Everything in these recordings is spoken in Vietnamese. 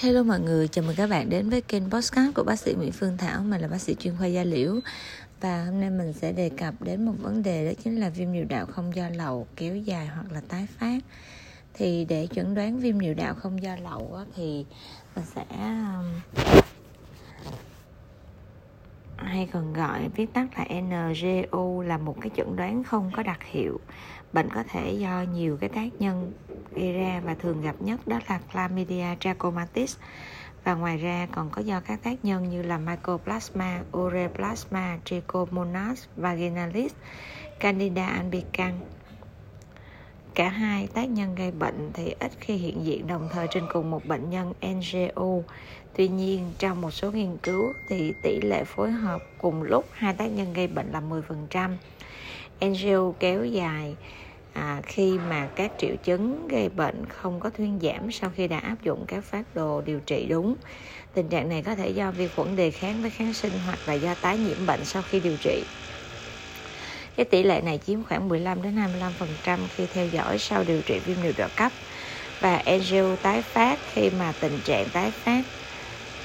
Hello mọi người, chào mừng các bạn đến với kênh podcast của bác sĩ Nguyễn Phương Thảo. Mình là bác sĩ chuyên khoa da liễu. Và hôm nay mình sẽ đề cập đến một vấn đề đó chính là viêm niệu đạo không do lậu kéo dài hoặc là tái phát. Thì để chẩn đoán viêm niệu đạo không do lậu thì mình sẽ um, hay còn gọi viết tắt là NGU là một cái chẩn đoán không có đặc hiệu. Bệnh có thể do nhiều cái tác nhân gây ra và thường gặp nhất đó là chlamydia trachomatis. Và ngoài ra còn có do các tác nhân như là mycoplasma, ureplasma, trichomonas vaginalis, candida albicans cả hai tác nhân gây bệnh thì ít khi hiện diện đồng thời trên cùng một bệnh nhân ngo Tuy nhiên, trong một số nghiên cứu thì tỷ lệ phối hợp cùng lúc hai tác nhân gây bệnh là 10%. ngo kéo dài à, khi mà các triệu chứng gây bệnh không có thuyên giảm sau khi đã áp dụng các phát đồ điều trị đúng. Tình trạng này có thể do vi khuẩn đề kháng với kháng sinh hoặc là do tái nhiễm bệnh sau khi điều trị. Cái tỷ lệ này chiếm khoảng 15 đến 25% khi theo dõi sau điều trị viêm niệu đạo cấp. Và angio tái phát khi mà tình trạng tái phát.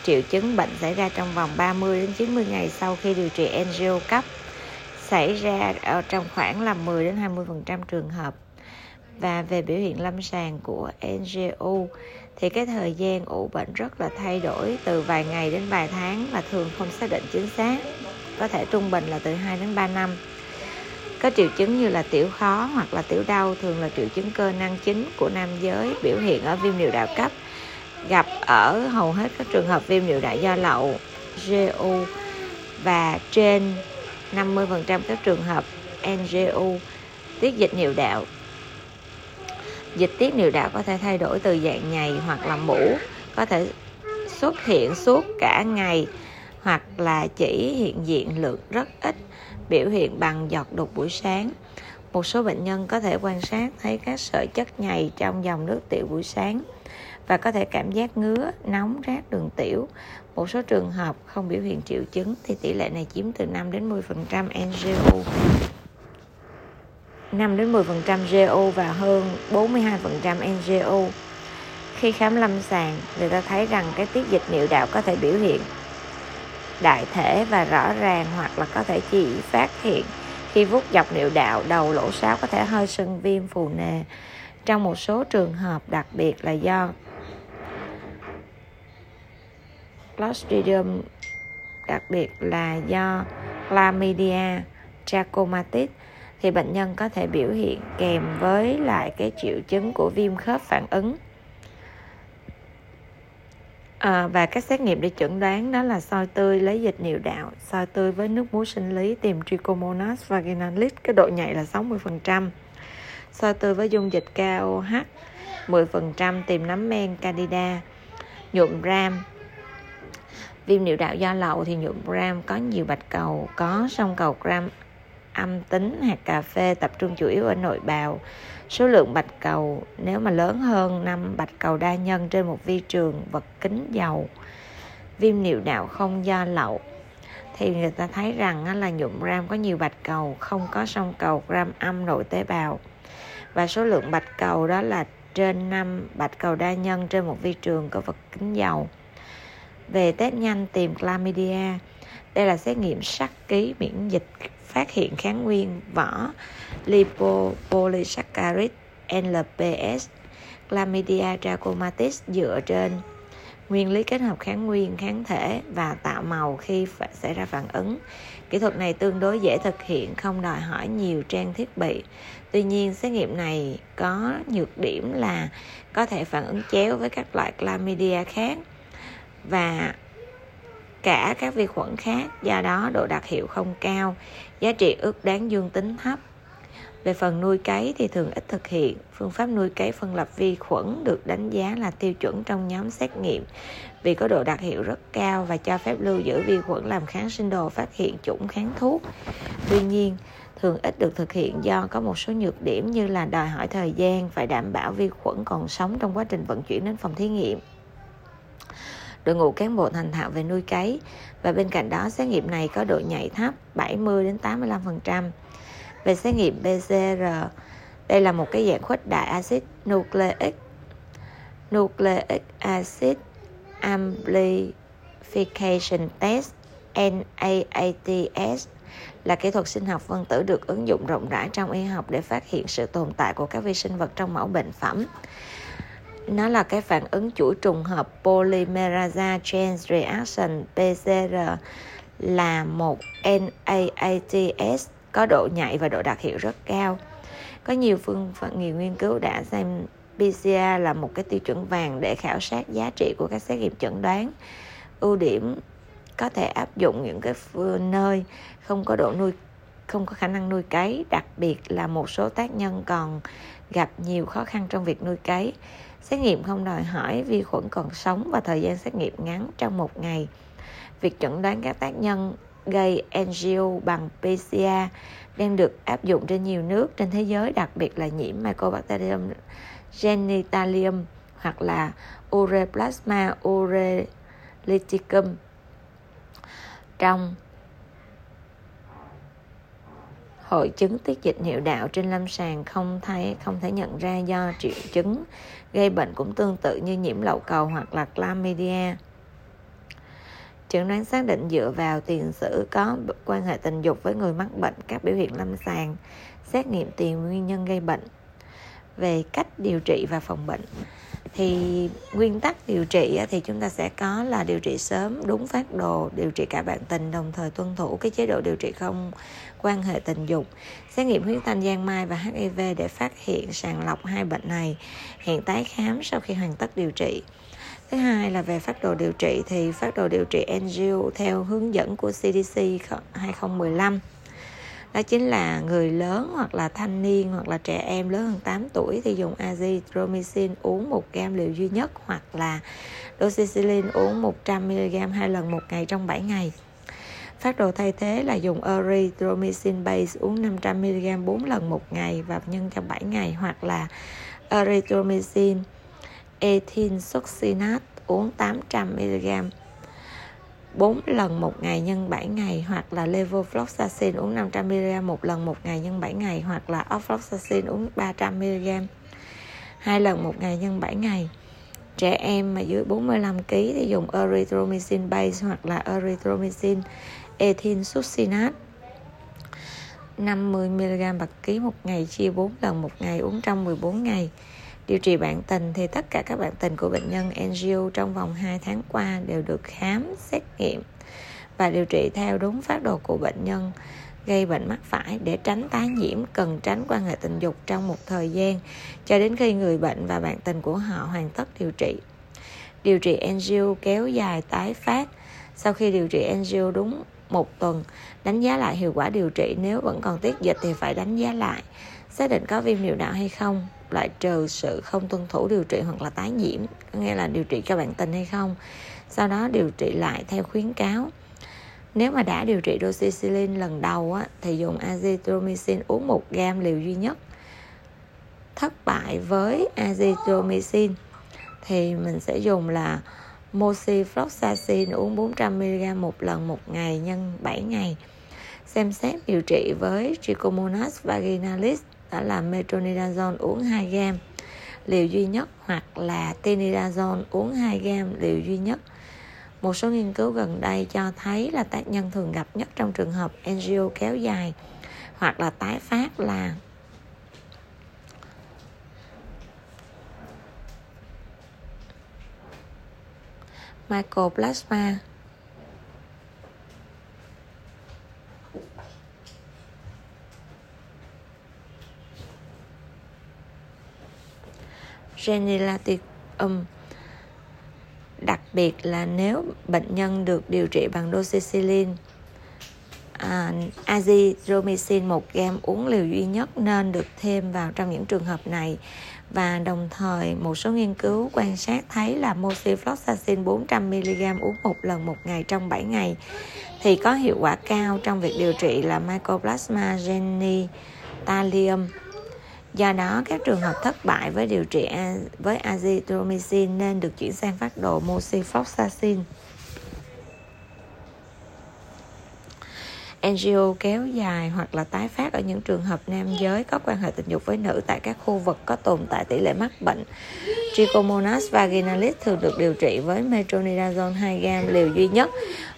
Triệu chứng bệnh xảy ra trong vòng 30 đến 90 ngày sau khi điều trị angio cấp. Xảy ra ở trong khoảng là 10 đến 20% trường hợp. Và về biểu hiện lâm sàng của NGO thì cái thời gian ủ bệnh rất là thay đổi từ vài ngày đến vài tháng và thường không xác định chính xác. Có thể trung bình là từ 2 đến 3 năm có triệu chứng như là tiểu khó hoặc là tiểu đau, thường là triệu chứng cơ năng chính của nam giới biểu hiện ở viêm niệu đạo cấp. Gặp ở hầu hết các trường hợp viêm niệu đạo do lậu GU và trên 50% các trường hợp NGU tiết dịch niệu đạo. Dịch tiết niệu đạo có thể thay đổi từ dạng nhầy hoặc là mũ, có thể xuất hiện suốt cả ngày hoặc là chỉ hiện diện lượng rất ít biểu hiện bằng giọt đục buổi sáng một số bệnh nhân có thể quan sát thấy các sợi chất nhầy trong dòng nước tiểu buổi sáng và có thể cảm giác ngứa, nóng, rát đường tiểu. Một số trường hợp không biểu hiện triệu chứng thì tỷ lệ này chiếm từ 5 đến 10% NGO. 5 đến 10% GO và hơn 42% NGO. Khi khám lâm sàng, người ta thấy rằng cái tiết dịch niệu đạo có thể biểu hiện đại thể và rõ ràng hoặc là có thể chỉ phát hiện khi vuốt dọc niệu đạo đầu lỗ sáo có thể hơi sưng viêm phù nề. Trong một số trường hợp, đặc biệt là do Clostridium, đặc biệt là do Chlamydia trachomatis, thì bệnh nhân có thể biểu hiện kèm với lại cái triệu chứng của viêm khớp phản ứng à, và các xét nghiệm để chẩn đoán đó là soi tươi lấy dịch niệu đạo soi tươi với nước muối sinh lý tìm Trichomonas vaginalis cái độ nhạy là 60% soi tươi với dung dịch KOH 10% tìm nấm men candida nhuộm ram. Viêm niệu đạo do lậu thì nhuộm gram có nhiều bạch cầu có sông cầu gram âm tính hạt cà phê tập trung chủ yếu ở nội bào. Số lượng bạch cầu, nếu mà lớn hơn 5 bạch cầu đa nhân trên một vi trường vật kính dầu, viêm niệu đạo không do lậu. Thì người ta thấy rằng là nhuộm ram có nhiều bạch cầu, không có sông cầu, gram âm nội tế bào. Và số lượng bạch cầu đó là trên 5 bạch cầu đa nhân trên một vi trường có vật kính dầu. Về test nhanh tìm chlamydia. Đây là xét nghiệm sắc ký miễn dịch phát hiện kháng nguyên vỏ lipopolysaccharide LPS Chlamydia trachomatis dựa trên nguyên lý kết hợp kháng nguyên, kháng thể và tạo màu khi xảy ra phản ứng. Kỹ thuật này tương đối dễ thực hiện, không đòi hỏi nhiều trang thiết bị. Tuy nhiên, xét nghiệm này có nhược điểm là có thể phản ứng chéo với các loại chlamydia khác và cả các vi khuẩn khác, do đó độ đặc hiệu không cao, giá trị ước đáng dương tính thấp. Về phần nuôi cấy thì thường ít thực hiện, phương pháp nuôi cấy phân lập vi khuẩn được đánh giá là tiêu chuẩn trong nhóm xét nghiệm, vì có độ đặc hiệu rất cao và cho phép lưu giữ vi khuẩn làm kháng sinh đồ phát hiện chủng kháng thuốc. Tuy nhiên, thường ít được thực hiện do có một số nhược điểm như là đòi hỏi thời gian phải đảm bảo vi khuẩn còn sống trong quá trình vận chuyển đến phòng thí nghiệm đội ngũ cán bộ thành thạo về nuôi cấy và bên cạnh đó xét nghiệm này có độ nhạy thấp 70 đến 85%. Về xét nghiệm PCR, đây là một cái dạng khuếch đại axit nucleic nucleic acid Amplification Test NAATS là kỹ thuật sinh học phân tử được ứng dụng rộng rãi trong y học để phát hiện sự tồn tại của các vi sinh vật trong mẫu bệnh phẩm. Nó là cái phản ứng chuỗi trùng hợp Polymerase Chain Reaction PCR là một NAATS có độ nhạy và độ đặc hiệu rất cao. Có nhiều phương pháp nhiều nghiên cứu đã xem PCR là một cái tiêu chuẩn vàng để khảo sát giá trị của các xét nghiệm chẩn đoán. Ưu điểm có thể áp dụng những cái nơi không có độ nuôi không có khả năng nuôi cấy, đặc biệt là một số tác nhân còn gặp nhiều khó khăn trong việc nuôi cấy. Xét nghiệm không đòi hỏi vi khuẩn còn sống và thời gian xét nghiệm ngắn trong một ngày. Việc chẩn đoán các tác nhân gây angio bằng PCR đang được áp dụng trên nhiều nước trên thế giới, đặc biệt là nhiễm Mycobacterium genitalium hoặc là Ureplasma urelyticum trong hội chứng tiết dịch niệu đạo trên lâm sàng không thấy, không thể nhận ra do triệu chứng gây bệnh cũng tương tự như nhiễm lậu cầu hoặc là chlamydia. Chẩn đoán xác định dựa vào tiền sử có quan hệ tình dục với người mắc bệnh các biểu hiện lâm sàng, xét nghiệm tìm nguyên nhân gây bệnh về cách điều trị và phòng bệnh. Thì nguyên tắc điều trị thì chúng ta sẽ có là điều trị sớm, đúng phát đồ, điều trị cả bạn tình, đồng thời tuân thủ cái chế độ điều trị không quan hệ tình dục. Xét nghiệm huyết thanh giang mai và hiv để phát hiện sàng lọc hai bệnh này, hiện tái khám sau khi hoàn tất điều trị. Thứ hai là về phát đồ điều trị, thì phát đồ điều trị angio theo hướng dẫn của CDC 2015 đó chính là người lớn hoặc là thanh niên hoặc là trẻ em lớn hơn 8 tuổi thì dùng azithromycin uống 1 gam liều duy nhất hoặc là doxycycline uống 100 mg hai lần một ngày trong 7 ngày. Phát đồ thay thế là dùng erythromycin base uống 500 mg 4 lần một ngày và nhân trong 7 ngày hoặc là erythromycin ethinsuccinate uống 800 mg 4 lần một ngày nhân 7 ngày, hoặc là levofloxacin uống 500mg một lần một ngày nhân 7 ngày, hoặc là ofloxacin uống 300mg hai lần một ngày nhân 7 ngày. Trẻ em mà dưới 45 kg thì dùng erythromycin base hoặc là erythromycin ethyl succinate 50mg bạc ký một ngày, chia 4 lần một ngày uống trong 14 ngày. Điều trị bạn tình thì tất cả các bạn tình của bệnh nhân NGO trong vòng 2 tháng qua đều được khám, xét nghiệm và điều trị theo đúng phát đồ của bệnh nhân gây bệnh mắc phải để tránh tái nhiễm cần tránh quan hệ tình dục trong một thời gian cho đến khi người bệnh và bạn tình của họ hoàn tất điều trị. Điều trị NGO kéo dài tái phát sau khi điều trị NGO đúng một tuần đánh giá lại hiệu quả điều trị nếu vẫn còn tiết dịch thì phải đánh giá lại xác định có viêm niệu đạo hay không lại trừ sự không tuân thủ điều trị hoặc là tái nhiễm có nghĩa là điều trị cho bạn tình hay không. Sau đó điều trị lại theo khuyến cáo. Nếu mà đã điều trị doxycycline lần đầu á, thì dùng azithromycin uống 1 gam liều duy nhất. Thất bại với azithromycin thì mình sẽ dùng là moxifloxacin uống 400mg một lần một ngày nhân 7 ngày. Xem xét điều trị với Trichomonas vaginalis đó là metronidazole uống 2 gam. Liều duy nhất hoặc là tinidazole uống 2 gam, liều duy nhất. Một số nghiên cứu gần đây cho thấy là tác nhân thường gặp nhất trong trường hợp NGO kéo dài hoặc là tái phát là mycoplasma. Genelaticum đặc biệt là nếu bệnh nhân được điều trị bằng doxycycline à, azithromycin 1 gam uống liều duy nhất nên được thêm vào trong những trường hợp này. Và đồng thời một số nghiên cứu quan sát thấy là moxifloxacin 400mg uống một lần một ngày trong 7 ngày thì có hiệu quả cao trong việc điều trị là Mycoplasma genitalium Do đó, các trường hợp thất bại với điều trị với azithromycin nên được chuyển sang phát đồ moxifloxacin. NGO kéo dài hoặc là tái phát ở những trường hợp nam giới có quan hệ tình dục với nữ tại các khu vực có tồn tại tỷ lệ mắc bệnh Trichomonas vaginalis thường được điều trị với metronidazole 2 g liều duy nhất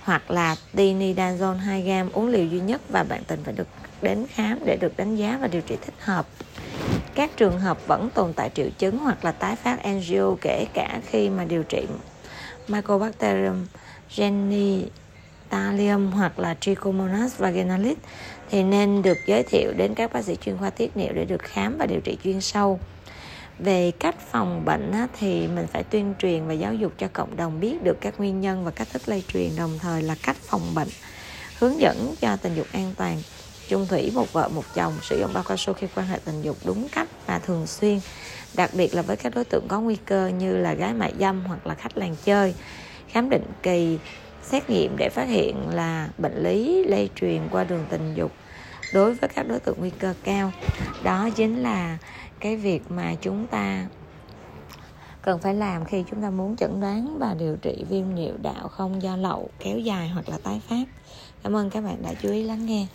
hoặc là tinidazole 2 g uống liều duy nhất và bạn tình phải được đến khám để được đánh giá và điều trị thích hợp. Các trường hợp vẫn tồn tại triệu chứng hoặc là tái phát angio kể cả khi mà điều trị Mycobacterium genitalium hoặc là Trichomonas vaginalis thì nên được giới thiệu đến các bác sĩ chuyên khoa tiết niệu để được khám và điều trị chuyên sâu. Về cách phòng bệnh thì mình phải tuyên truyền và giáo dục cho cộng đồng biết được các nguyên nhân và cách thức lây truyền, đồng thời là cách phòng bệnh hướng dẫn cho tình dục an toàn chung thủy, một vợ, một chồng, sử dụng bao cao su khi quan hệ tình dục đúng cách và thường xuyên. Đặc biệt là với các đối tượng có nguy cơ như là gái mại dâm hoặc là khách làng chơi. Khám định kỳ, xét nghiệm để phát hiện là bệnh lý lây truyền qua đường tình dục đối với các đối tượng nguy cơ cao. Đó chính là cái việc mà chúng ta cần phải làm khi chúng ta muốn chẩn đoán và điều trị viêm niệu đạo không do lậu kéo dài hoặc là tái phát. Cảm ơn các bạn đã chú ý lắng nghe.